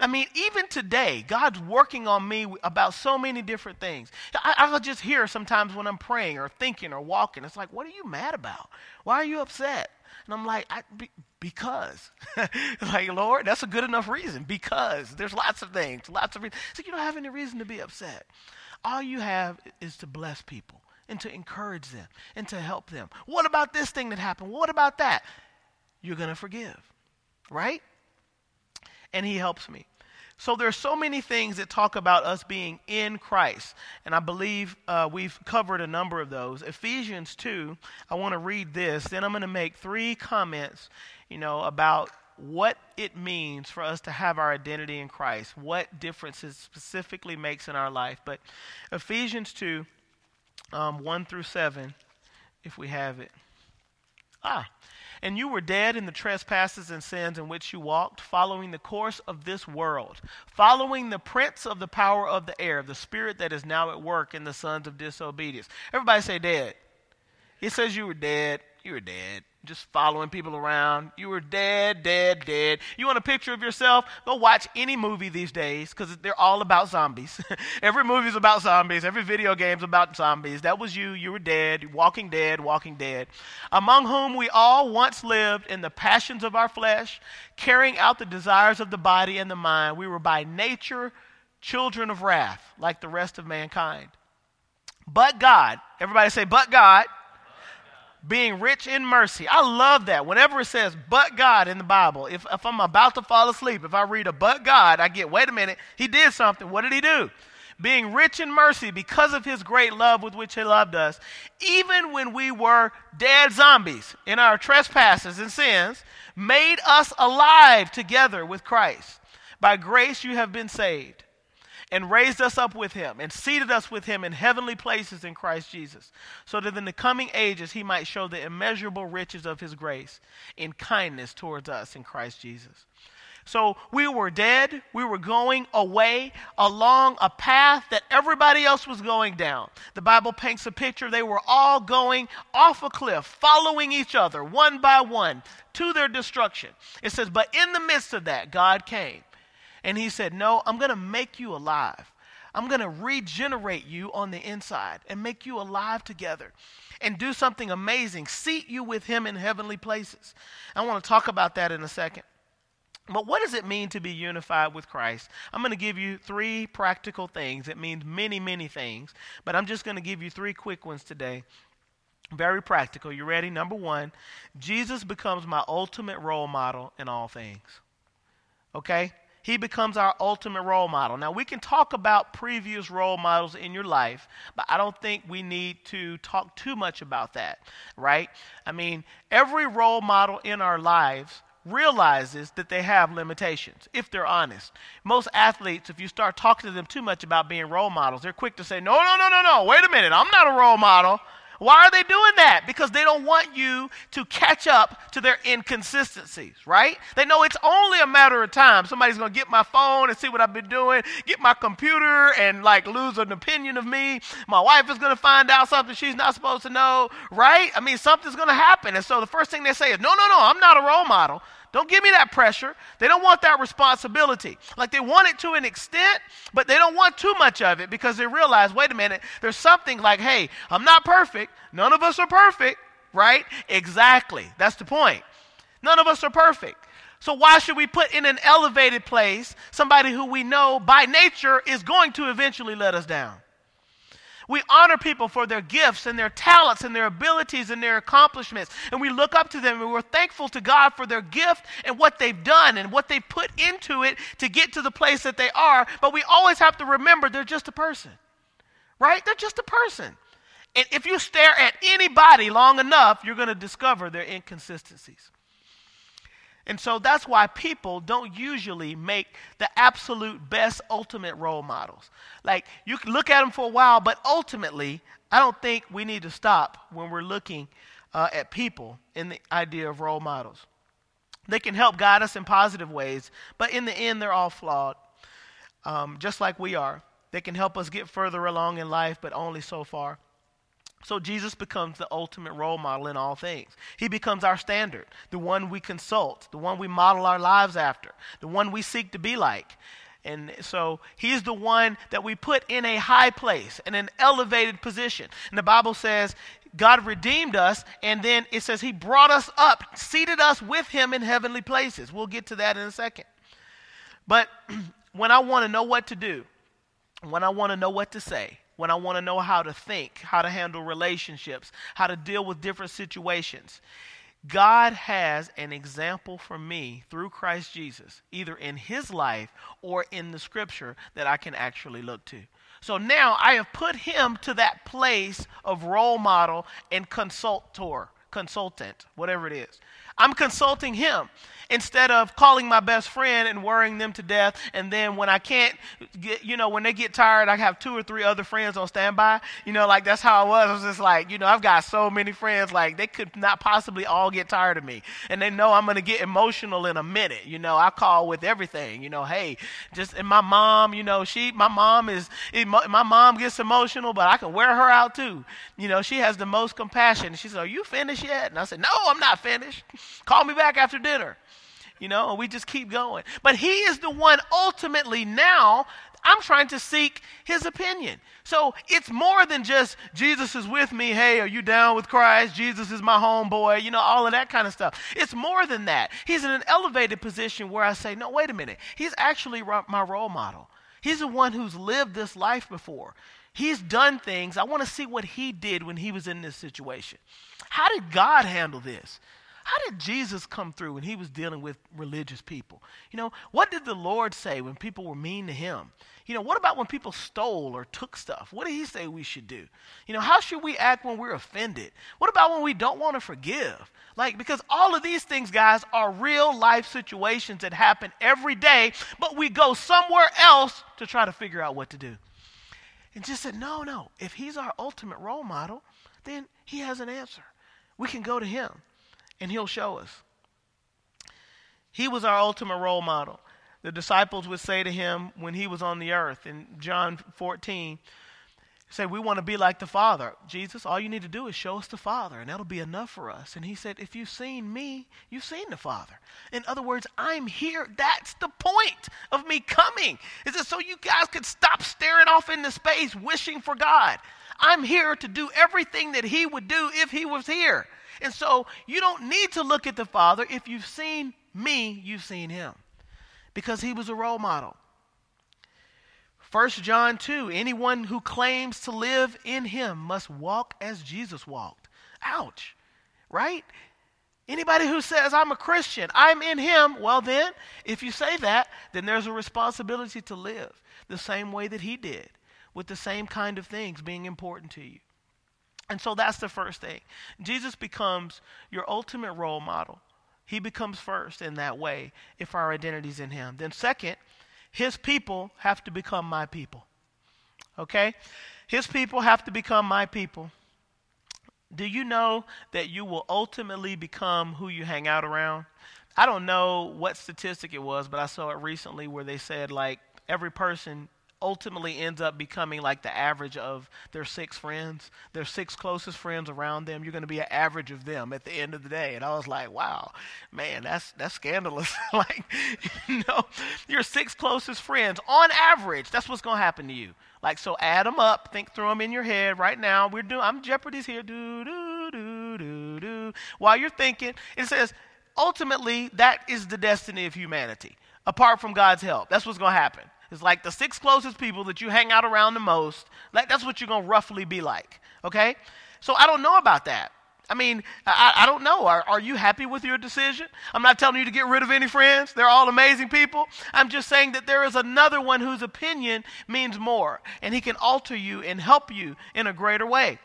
[SPEAKER 2] I mean, even today, God's working on me about so many different things. I, will just hear sometimes when I'm praying or thinking or walking, it's like, what are you mad about? Why are you upset? And I'm like, I, be, because. like, Lord, that's a good enough reason. Because. There's lots of things, lots of reasons. So you don't have any reason to be upset. All you have is to bless people and to encourage them and to help them. What about this thing that happened? What about that? You're going to forgive, right? And he helps me. So there's so many things that talk about us being in Christ, and I believe uh, we've covered a number of those. Ephesians 2, I want to read this. Then I'm going to make three comments, you know, about what it means for us to have our identity in Christ, what differences specifically makes in our life. But Ephesians 2, um, 1 through 7, if we have it. Ah, and you were dead in the trespasses and sins in which you walked, following the course of this world, following the prince of the power of the air, the spirit that is now at work in the sons of disobedience. Everybody say dead. He says you were dead. You were dead just following people around. You were dead, dead, dead. You want a picture of yourself? Go watch any movie these days because they're all about zombies. Every movie's about zombies. Every video game's about zombies. That was you. You were dead, walking dead, walking dead. Among whom we all once lived in the passions of our flesh, carrying out the desires of the body and the mind. We were by nature children of wrath, like the rest of mankind. But God, everybody say, but God being rich in mercy. I love that. Whenever it says but God in the Bible, if, if I'm about to fall asleep, if I read a but God, I get, wait a minute, he did something. What did he do? Being rich in mercy because of his great love with which he loved us, even when we were dead zombies in our trespasses and sins, made us alive together with Christ. By grace you have been saved and raised us up with him and seated us with him in heavenly places in Christ Jesus, so that in the coming ages he might show the immeasurable riches of his grace in kindness towards us in Christ Jesus. So we were dead. We were going away along a path that everybody else was going down. The Bible paints a picture. They were all going off a cliff, following each other one by one to their destruction. It says, But in the midst of that, God came and he said, No, I'm going to make you alive. I'm going to regenerate you on the inside and make you alive together and do something amazing. Seat you with him in heavenly places. I want to talk about that in a second. But what does it mean to be unified with Christ? I'm going to give you three practical things. It means many, many things, but I'm just going to give you three quick ones today. Very practical. You ready? Number one, Jesus becomes my ultimate role model in all things. Okay? He becomes our ultimate role model. Now, we can talk about previous role models in your life, but I don't think we need to talk too much about that, right? I mean, every role model in our lives realizes that they have limitations, if they're honest. Most athletes, if you start talking to them too much about being role models, they're quick to say, no, no, no, no, no, wait a minute, I'm not a role model. Why are they doing that? Because they don't want you to catch up to their inconsistencies, right? They know it's only a matter of time. Somebody's going to get my phone and see what I've been doing, get my computer and like lose an opinion of me. My wife is going to find out something she's not supposed to know, right? I mean, something's going to happen. And so the first thing they say is, no, no, no, I'm not a role model. Don't give me that pressure. They don't want that responsibility. Like they want it to an extent, but they don't want too much of it because they realize, wait a minute, there's something like, hey, I'm not perfect. None of us are perfect, right? Exactly. That's the point. None of us are perfect. So why should we put in an elevated place somebody who we know by nature is going to eventually let us down? We honor people for their gifts and their talents and their abilities and their accomplishments. And we look up to them and we're thankful to God for their gift and what they've done and what they put into it to get to the place that they are. But we always have to remember they're just a person, right? They're just a person. And if you stare at anybody long enough, you're going to discover their inconsistencies. And so that's why people don't usually make the absolute best ultimate role models. Like you can look at them for a while, but ultimately, I don't think we need to stop when we're looking uh, at people in the idea of role models. They can help guide us in positive ways, but in the end, they're all flawed, um, just like we are. They can help us get further along in life, but only so far. So Jesus becomes the ultimate role model in all things. He becomes our standard, the one we consult, the one we model our lives after, the one we seek to be like. And so he's the one that we put in a high place, in an elevated position. And the Bible says God redeemed us, and then it says he brought us up, seated us with him in heavenly places. We'll get to that in a second. But when I want to know what to do, when I want to know what to say, when I want to know how to think, how to handle relationships, how to deal with different situations. God has an example for me through Christ Jesus, either in his life or in the scripture that I can actually look to. So now I have put him to that place of role model and consultor, consultant, whatever it is. I'm consulting him instead of calling my best friend and worrying them to death. And then when I can't get, you know, when they get tired, I have two or three other friends on standby. You know, like that's how I was. I was just like, you know, I've got so many friends, like they could not possibly all get tired of me. And they know I'm going to get emotional in a minute. You know, I call with everything, you know, hey, just, and my mom, you know, she, my mom is, my mom gets emotional, but I can wear her out too. You know, she has the most compassion. She said, are you finished yet? And I said, no, I'm not finished. Call me back after dinner. You know, we just keep going. But he is the one ultimately now I'm trying to seek his opinion. So it's more than just Jesus is with me. Hey, are you down with Christ? Jesus is my homeboy. You know, all of that kind of stuff. It's more than that. He's in an elevated position where I say, no, wait a minute. He's actually my role model. He's the one who's lived this life before. He's done things. I want to see what he did when he was in this situation. How did God handle this? How did Jesus come through when he was dealing with religious people? You know, what did the Lord say when people were mean to him? You know, what about when people stole or took stuff? What did he say we should do? You know, how should we act when we're offended? What about when we don't want to forgive? Like, because all of these things, guys, are real life situations that happen every day, but we go somewhere else to try to figure out what to do. And just said, no, no. If he's our ultimate role model, then he has an answer. We can go to him and he'll show us. He was our ultimate role model. The disciples would say to him when he was on the earth in John 14, say, We want to be like the Father. Jesus, all you need to do is show us the Father, and that'll be enough for us. And he said, If you've seen me, you've seen the Father. In other words, I'm here. That's the point of me coming. Is it so you guys could stop staring off into space wishing for God? I'm here to do everything that he would do if he was here. And so you don't need to look at the Father. If you've seen me, you've seen him because he was a role model. 1 John 2 Anyone who claims to live in him must walk as Jesus walked. Ouch, right? Anybody who says, I'm a Christian, I'm in Him, well, then, if you say that, then there's a responsibility to live the same way that He did, with the same kind of things being important to you. And so that's the first thing. Jesus becomes your ultimate role model. He becomes first in that way if our identity's in Him. Then, second, His people have to become my people. Okay? His people have to become my people. Do you know that you will ultimately become who you hang out around? I don't know what statistic it was, but I saw it recently where they said like every person ultimately ends up becoming like the average of their six friends, their six closest friends around them. You're going to be an average of them at the end of the day. And I was like, wow, man, that's that's scandalous. like, you know, your six closest friends on average, that's what's going to happen to you. Like, so add them up, think through them in your head right now. We're doing, I'm Jeopardy's here. Do, do, do, do, do. While you're thinking, it says, ultimately, that is the destiny of humanity, apart from God's help. That's what's going to happen. It's like the six closest people that you hang out around the most. Like, that's what you're to roughly be like. Okay? So I don't know about that. I mean, I, I don't know. Are, are you happy with your decision? I'm not telling you to get rid of any friends. They're all amazing people. I'm just saying that there is another one whose opinion means more, and he can alter you and help you in a greater way.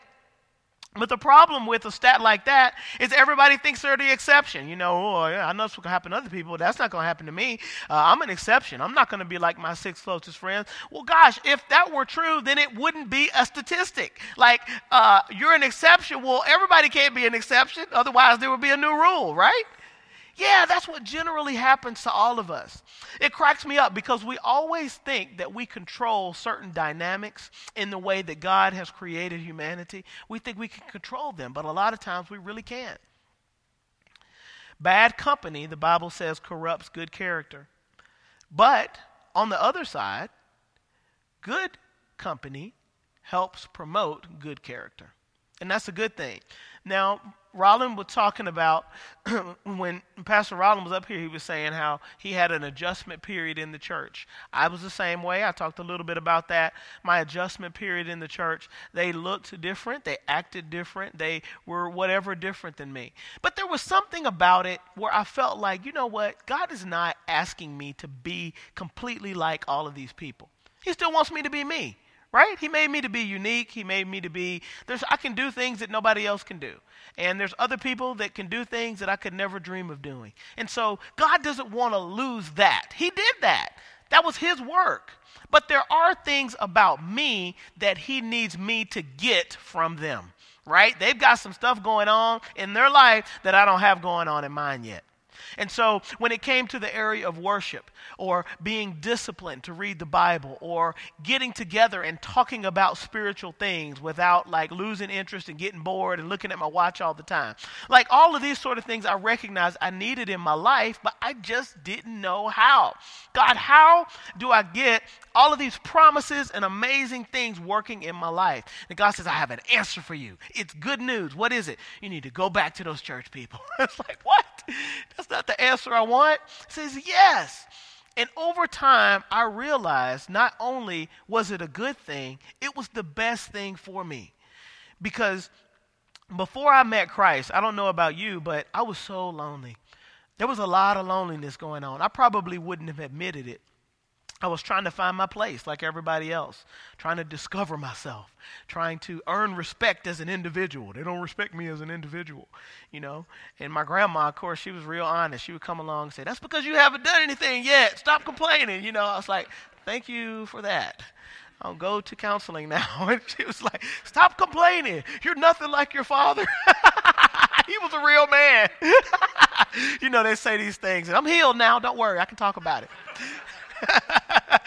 [SPEAKER 2] But the problem with a stat like that is everybody thinks they're the exception. You know, oh, yeah, I know it's going to happen to other people. That's not going to happen to me. Uh, I'm an exception. I'm not going to be like my six closest friends. Well, gosh, if that were true, then it wouldn't be a statistic. Like, uh, you're an exception. Well, everybody can't be an exception. Otherwise, there would be a new rule, right? Yeah, that's what generally happens to all of us. It cracks me up because we always think that we control certain dynamics in the way that God has created humanity. We think we can control them, but a lot of times we really can't. Bad company, the Bible says, corrupts good character. But on the other side, good company helps promote good character. And that's a good thing. Now, Rollin was talking about when Pastor Rollin was up here, he was saying how he had an adjustment period in the church. I was the same way. I talked a little bit about that. My adjustment period in the church, they looked different, they acted different, they were whatever different than me. But there was something about it where I felt like, you know what? God is not asking me to be completely like all of these people. He still wants me to be me right? He made me to be unique. He made me to be there's I can do things that nobody else can do. And there's other people that can do things that I could never dream of doing. And so God doesn't want to lose that. He did that. That was his work. But there are things about me that he needs me to get from them, right? They've got some stuff going on in their life that I don't have going on in mine yet. And so when it came to the area of worship or being disciplined to read the Bible or getting together and talking about spiritual things without like losing interest and getting bored and looking at my watch all the time. Like all of these sort of things I recognized I needed in my life, but I just didn't know how. God, how do I get all of these promises and amazing things working in my life? And God says, I have an answer for you. It's good news. What is it? You need to go back to those church people. it's like, what? That's not the answer I want? Says, Yes. And over time, I realized not only was it a good thing, it was the best thing for me. Because before I met Christ, I don't know about you, but I was so lonely. There was a lot of loneliness going on. I probably wouldn't have admitted it I was trying to find my place like everybody else, trying to discover myself, trying to earn respect as an individual. They don't respect me as an individual, you know. And my grandma, of course, she was real honest. She would come along and say, That's because you haven't done anything yet. Stop complaining. You know, I was like, Thank you for that. I'll go to counseling now. And she was like, Stop complaining. You're nothing like your father. he was a real man. you know, they say these things. And I'm healed now. Don't worry. I can talk about it.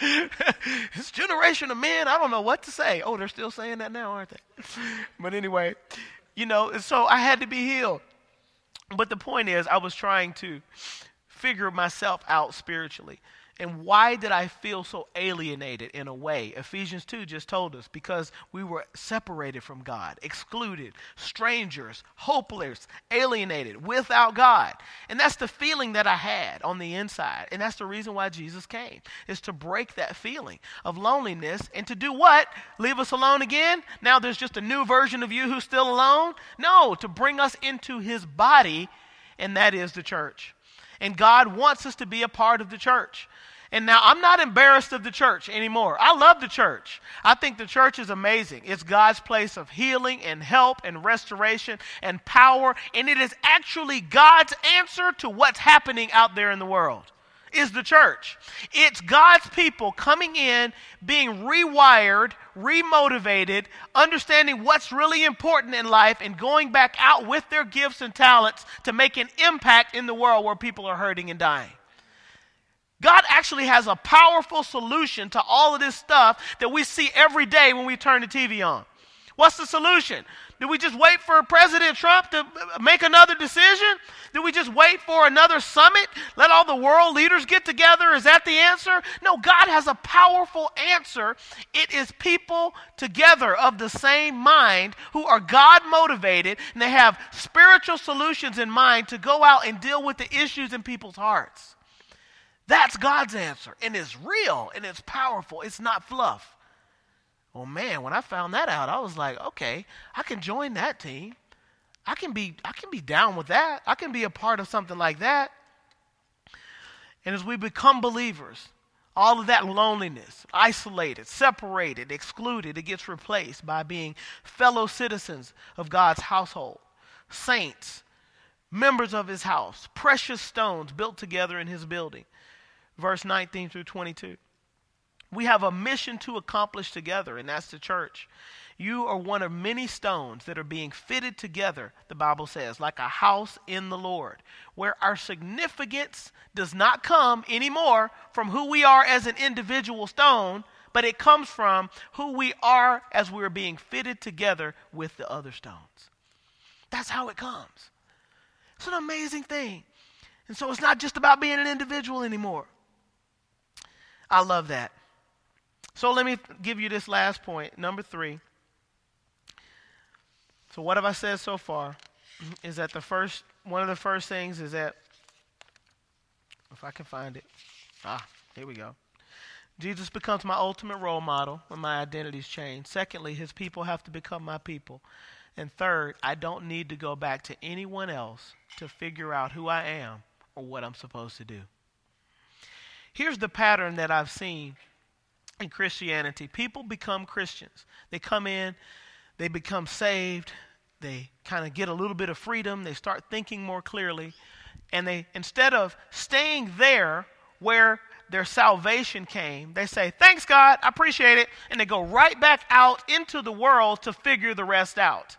[SPEAKER 2] this generation of men, I don't know what to say. Oh, they're still saying that now, aren't they? but anyway, you know, so I had to be healed. But the point is, I was trying to figure myself out spiritually. And why did I feel so alienated in a way? Ephesians 2 just told us because we were separated from God, excluded, strangers, hopeless, alienated, without God. And that's the feeling that I had on the inside. And that's the reason why Jesus came, is to break that feeling of loneliness and to do what? Leave us alone again? Now there's just a new version of you who's still alone? No, to bring us into his body and that is the church. And God wants us to be a part of the church. And now I'm not embarrassed of the church anymore. I love the church. I think the church is amazing. It's God's place of healing and help and restoration and power. And it is actually God's answer to what's happening out there in the world. Is the church. It's God's people coming in, being rewired, remotivated, understanding what's really important in life, and going back out with their gifts and talents to make an impact in the world where people are hurting and dying. God actually has a powerful solution to all of this stuff that we see every day when we turn the TV on. What's the solution? Do we just wait for President Trump to uh, make another decision? Do we just wait for another summit? Let all the world leaders get together? Is that the answer? No, God has a powerful answer. It is people together of the same mind who are God motivated and they have spiritual solutions in mind to go out and deal with the issues in people's hearts. That's God's answer. And it's real and it's powerful. It's not fluff. Well, man, when I found that out, I was like, okay, I can join that team. I can be I can be down with that. I can be a part of something like that. And as we become believers, all of that loneliness, isolated, separated, excluded, it gets replaced by being fellow citizens of God's household, saints, members of his house, precious stones built together in his building verse 19 through 22. We have a mission to accomplish together, and that's the church. You are one of many stones that are being fitted together, the Bible says, like a house in the Lord, where our significance does not come anymore from who we are as an individual stone, but it comes from who we are as we're being fitted together with the other stones. That's how it comes. It's an amazing thing. And so it's not just about being an individual anymore. I love that. So let me give you this last point, number three. So what have I said so far? Is that the first one of the first things is that if I can find it. Ah, here we go. Jesus becomes my ultimate role model when my identities change. Secondly, his people have to become my people. And third, I don't need to go back to anyone else to figure out who I am or what I'm supposed to do. Here's the pattern that I've seen in Christianity people become Christians. They come in, they become saved, they kind of get a little bit of freedom, they start thinking more clearly, and they, instead of staying there where their salvation came, they say, Thanks, God, I appreciate it, and they go right back out into the world to figure the rest out.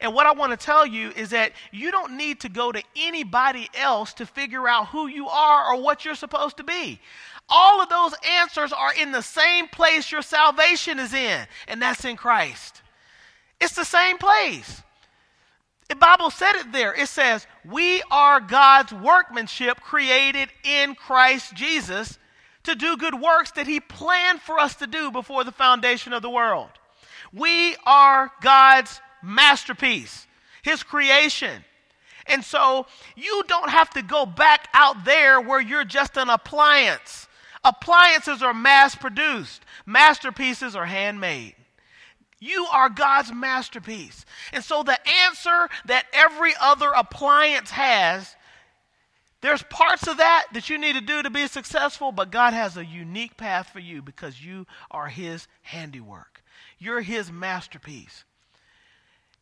[SPEAKER 2] And what I want to tell you is that you don't need to go to anybody else to figure out who you are or what you're supposed to be. All of those answers are in the same place your salvation is in, and that's in Christ. It's the same place. The Bible said it there. It says, We are God's workmanship created in Christ Jesus to do good works that He planned for us to do before the foundation of the world. We are God's masterpiece, his creation. And so you don't have to go back out there where you're just an appliance. Appliances are mass produced, masterpieces are handmade. You are God's masterpiece. And so the answer that every other appliance has, there's parts of that that you need to do to be successful, but God has a unique path for you because you are His handiwork. You're His masterpiece.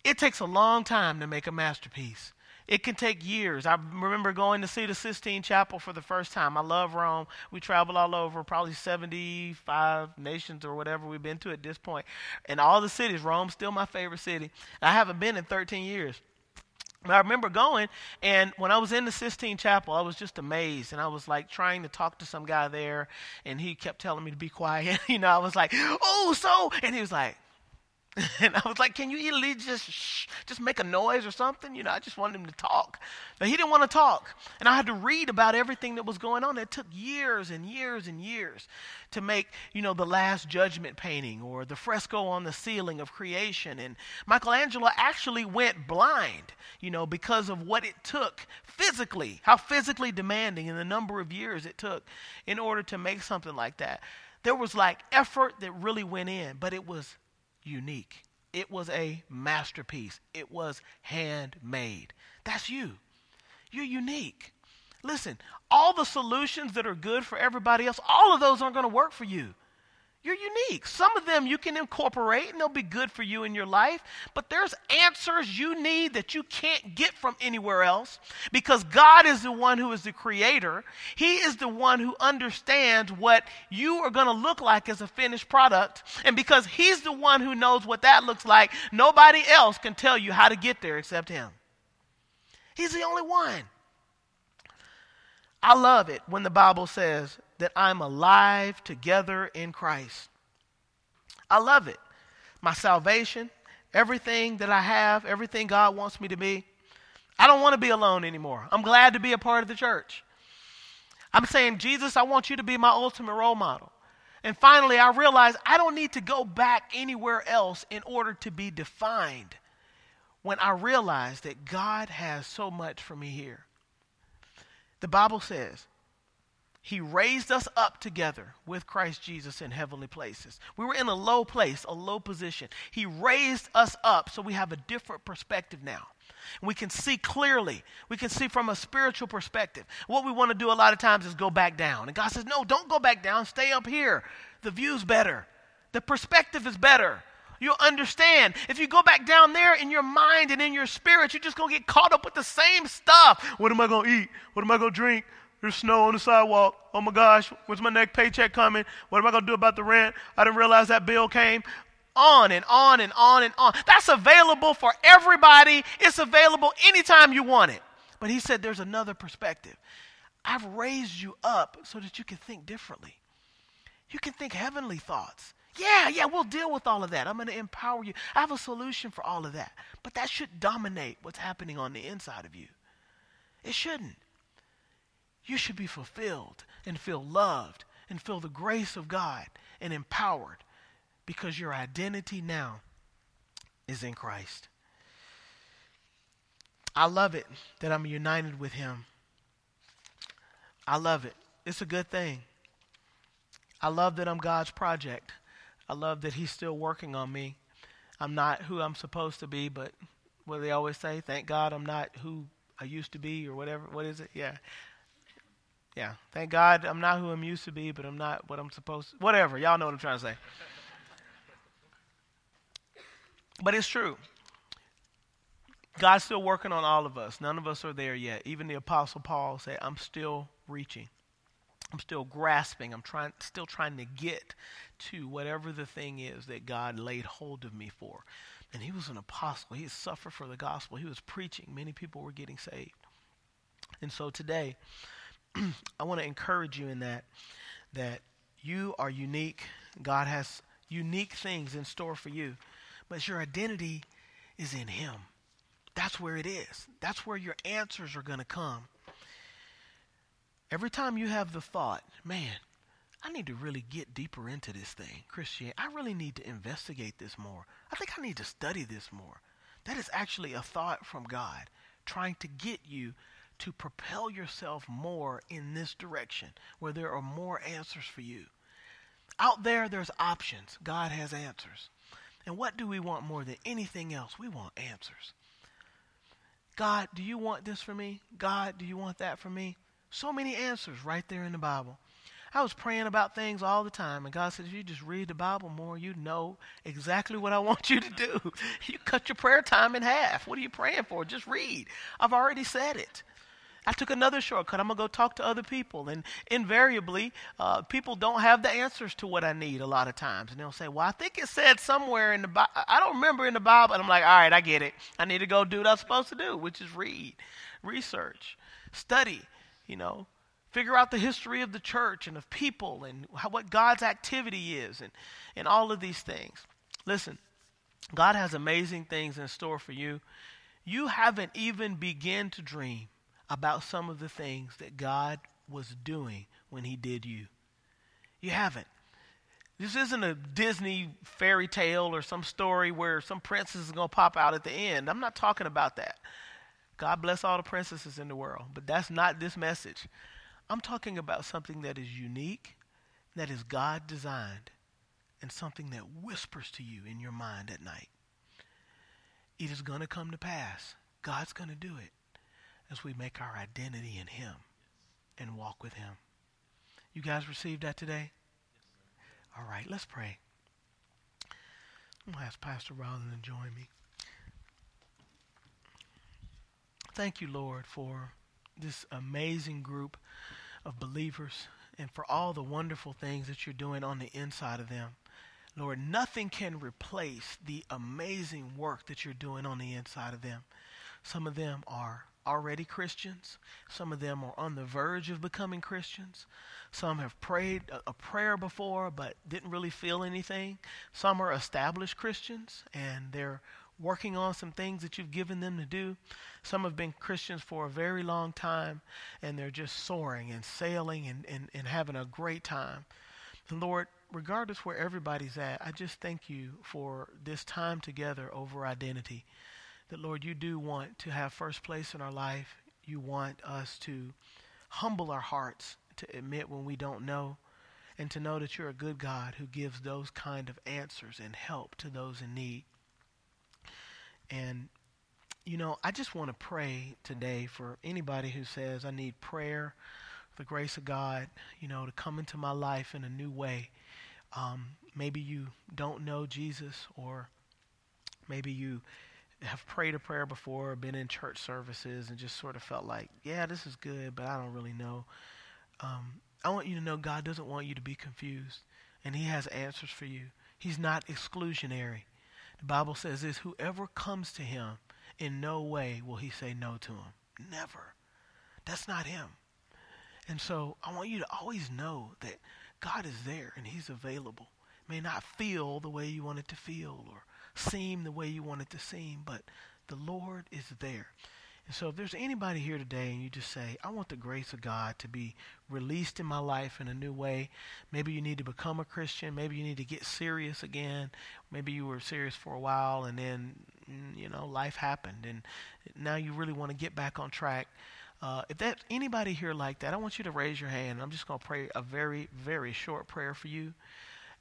[SPEAKER 2] It takes a long time to make a masterpiece. It can take years. I remember going to see the Sistine Chapel for the first time. I love Rome. We travel all over, probably 75 nations or whatever we've been to at this point. And all the cities, Rome's still my favorite city. I haven't been in 13 years. I remember going, and when I was in the Sistine Chapel, I was just amazed. And I was like trying to talk to some guy there, and he kept telling me to be quiet. you know, I was like, oh, so, and he was like, And I was like, can you at least just shh, just make a noise or something? You know, I just wanted him to talk. But he didn't want to talk. And I had to read about everything that was going on. It took years and years and years to make, you know, the last judgment painting or the fresco on the ceiling of creation. And Michelangelo actually went blind, you know, because of what it took physically, how physically demanding and the number of years it took in order to make something like that. There was like effort that really went in, but it was unique. It was a masterpiece. It was handmade. That's you. You're unique. Listen, all the solutions that are good for everybody else, all of those aren't going to work for you. You're unique. Some of them you can incorporate and they'll be good for you in your life, but there's answers you need that you can't get from anywhere else because God is the one who is the creator. He is the one who understands what you are going to look like as a finished product. And because He's the one who knows what that looks like, nobody else can tell you how to get there except Him. He's the only one. I love it when the Bible says that I'm alive together in Christ. I love it. My salvation, everything that I have, everything God wants me to be. I don't want to be alone anymore. I'm glad to be a part of the church. I'm saying, Jesus, I want you to be my ultimate role model. And finally, I realized I don't need to go back anywhere else in order to be defined when I realized that God has so much for me here. The Bible says he raised us up together with Christ Jesus in heavenly places. We were in a low place, a low position. He raised us up so we have a different perspective now. We can see clearly. We can see from a spiritual perspective. What we want to do a lot of times is go back down. And God says, No, don't go back down. Stay up here. The view's better, the perspective is better. You'll understand. If you go back down there in your mind and in your spirit, you're just going to get caught up with the same stuff. What am I going to eat? What am I going to drink? There's snow on the sidewalk. Oh my gosh, when's my next paycheck coming? What am I going to do about the rent? I didn't realize that bill came. On and on and on and on. That's available for everybody. It's available anytime you want it. But he said there's another perspective. I've raised you up so that you can think differently. You can think heavenly thoughts. Yeah, yeah, we'll deal with all of that. I'm going to empower you. I have a solution for all of that. But that should dominate what's happening on the inside of you. It shouldn't. You should be fulfilled and feel loved and feel the grace of God and empowered because your identity now is in Christ. I love it that I'm united with Him. I love it. It's a good thing. I love that I'm God's project. I love that He's still working on me. I'm not who I'm supposed to be, but what do they always say? Thank God I'm not who I used to be, or whatever. What is it? Yeah. Yeah. Thank God I'm not who I'm used to be, but I'm not what I'm supposed to. Whatever. Y'all know what I'm trying to say. But it's true. God's still working on all of us. None of us are there yet. Even the Apostle Paul said, I'm still reaching. I'm still grasping. I'm trying, still trying to get to whatever the thing is that God laid hold of me for. And he was an apostle. He suffered for the gospel. He was preaching. Many people were getting saved. And so today, I want to encourage you in that that you are unique. God has unique things in store for you, but your identity is in Him. That's where it is. That's where your answers are going to come. Every time you have the thought, man, I need to really get deeper into this thing, Christian. I really need to investigate this more. I think I need to study this more. That is actually a thought from God trying to get you to propel yourself more in this direction where there are more answers for you. Out there, there's options. God has answers. And what do we want more than anything else? We want answers. God, do you want this for me? God, do you want that for me? So many answers right there in the Bible. I was praying about things all the time, and God said, if you just read the Bible more, you know exactly what I want you to do. You cut your prayer time in half. What are you praying for? Just read. I've already said it. I took another shortcut. I'm going to go talk to other people. And invariably, uh, people don't have the answers to what I need a lot of times. And they'll say, Well, I think it said somewhere in the Bible. I don't remember in the Bible. And I'm like, All right, I get it. I need to go do what I'm supposed to do, which is read, research, study, you know, figure out the history of the church and of people and how, what God's activity is and, and all of these things. Listen, God has amazing things in store for you. You haven't even begun to dream about some of the things that God was doing when He did you. You haven't. This isn't a Disney fairy tale or some story where some princess is going to pop out at the end. I'm not talking about that. God bless all the princesses in the world, but that's not this message. I'm talking about something that is unique, that is God designed, and something that whispers to you in your mind at night. It is going to come to pass. God's going to do it. as we make our identity in Him and walk with Him. You guys received that today? All right, let's pray. I'm going to ask Pastor Rollin to join me. Thank you, Lord, for this amazing group of believers and for all the wonderful things that you're doing on the inside of them. Lord, nothing can replace the amazing work that you're doing on the inside of them. Some of them are already Christians. Some of them are on the verge of becoming Christians. Some have prayed a, prayer before but didn't really feel anything. Some are established Christians and they're working on some things that you've given them to do. Some have been Christians for a very long time and they're just soaring and sailing and, and, and having a great time. And Lord, regardless where everybody's at, I just thank you for this time together over identity. That, Lord, you do want to have first place in our life. You want us to humble our hearts to admit when we don't know and to know that you're a good God who gives those kind of answers and help to those in need. And, you know, I just want to pray today for anybody who says, I need prayer, the grace of God, you know, to come into my life in a new way. Um, maybe you don't know Jesus, or maybe you have prayed a prayer before, or been in church services, and just sort of felt like, yeah, this is good, but I don't really know. Um, I want you to know God doesn't want you to be confused, and He has answers for you. He's not exclusionary. The Bible says this whoever comes to Him, in no way will He say no to him. Never. That's not Him. And so I want you to always know that God is there and He's available. It may not feel the way you want it to feel or seem the way you want it to seem, but the Lord is there. And so if there's anybody here today and you just say, I want the grace of God to be released in my life in a new way, maybe you need to become a Christian, maybe you need to get serious again, maybe you were serious for a while and then, mm, you know, life happened and now you really want to get back on track. Uh, if that anybody here like that, I want you to raise your hand. I'm just going to pray a very, very short prayer for you,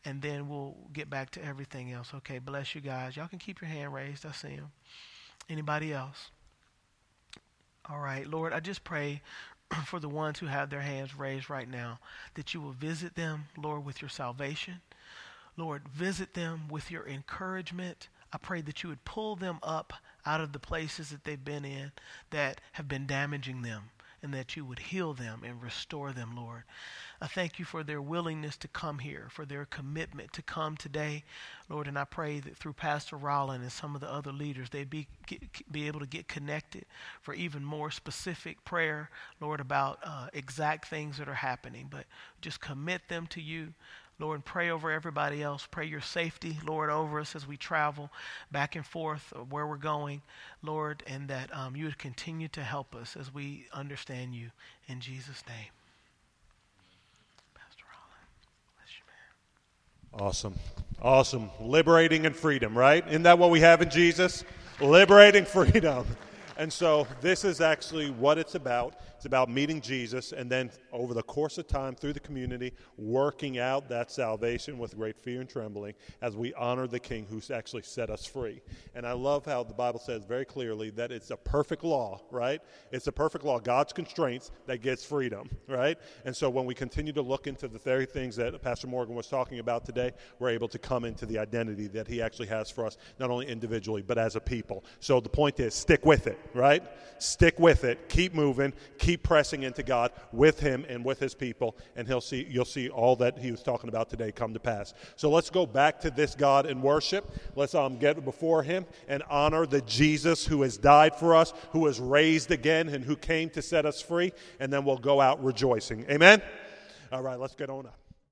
[SPEAKER 2] and then we'll get back to everything else. Okay, bless you guys. Y'all can keep your hand raised. I see them. Anybody else? All right, Lord, I just pray for the ones who have their hands raised right now that you will visit them, Lord, with your salvation. Lord, visit them with your encouragement. I pray that you would pull them up out of the places that they've been in that have been damaging them and that you would heal them and restore them, Lord. I thank you for their willingness to come here, for their commitment to come today, Lord. And I pray that through Pastor Rollin and some of the other leaders, they'd be, get, be able to get connected for even more specific prayer, Lord, about uh, exact things that are happening. But just commit them to you. Lord, and pray over everybody else. Pray your safety, Lord, over us as we travel back and forth where we're going, Lord, and that um, you would continue to help us as we understand you. In Jesus' name. Pastor
[SPEAKER 1] Rollin, Awesome. Awesome. Liberating and freedom, right? Isn't that what we have in Jesus? Liberating freedom. And so this is actually what it's about. It's about meeting Jesus and then over the course of time through the community, working out that salvation with great fear and trembling as we honor the King who's actually set us free. And I love how the Bible says very clearly that it's a perfect law, right? It's a perfect law, God's constraints that gets freedom, right? And so when we continue to look into the very things that Pastor Morgan was talking about today, we're able to come into the identity that he actually has for us, not only individually, but as a people. So the point is stick with it, right? Stick with it. Keep moving. Keep keep pressing into God with Him and with His people, and He'll see you'll see all that He was talking about today come to pass. So let's go back to this God and worship. Let's um, get before Him and honor the Jesus who has died for us, who was raised again, and who came to set us free, and then we'll go out rejoicing. Amen. All right, let's get on up.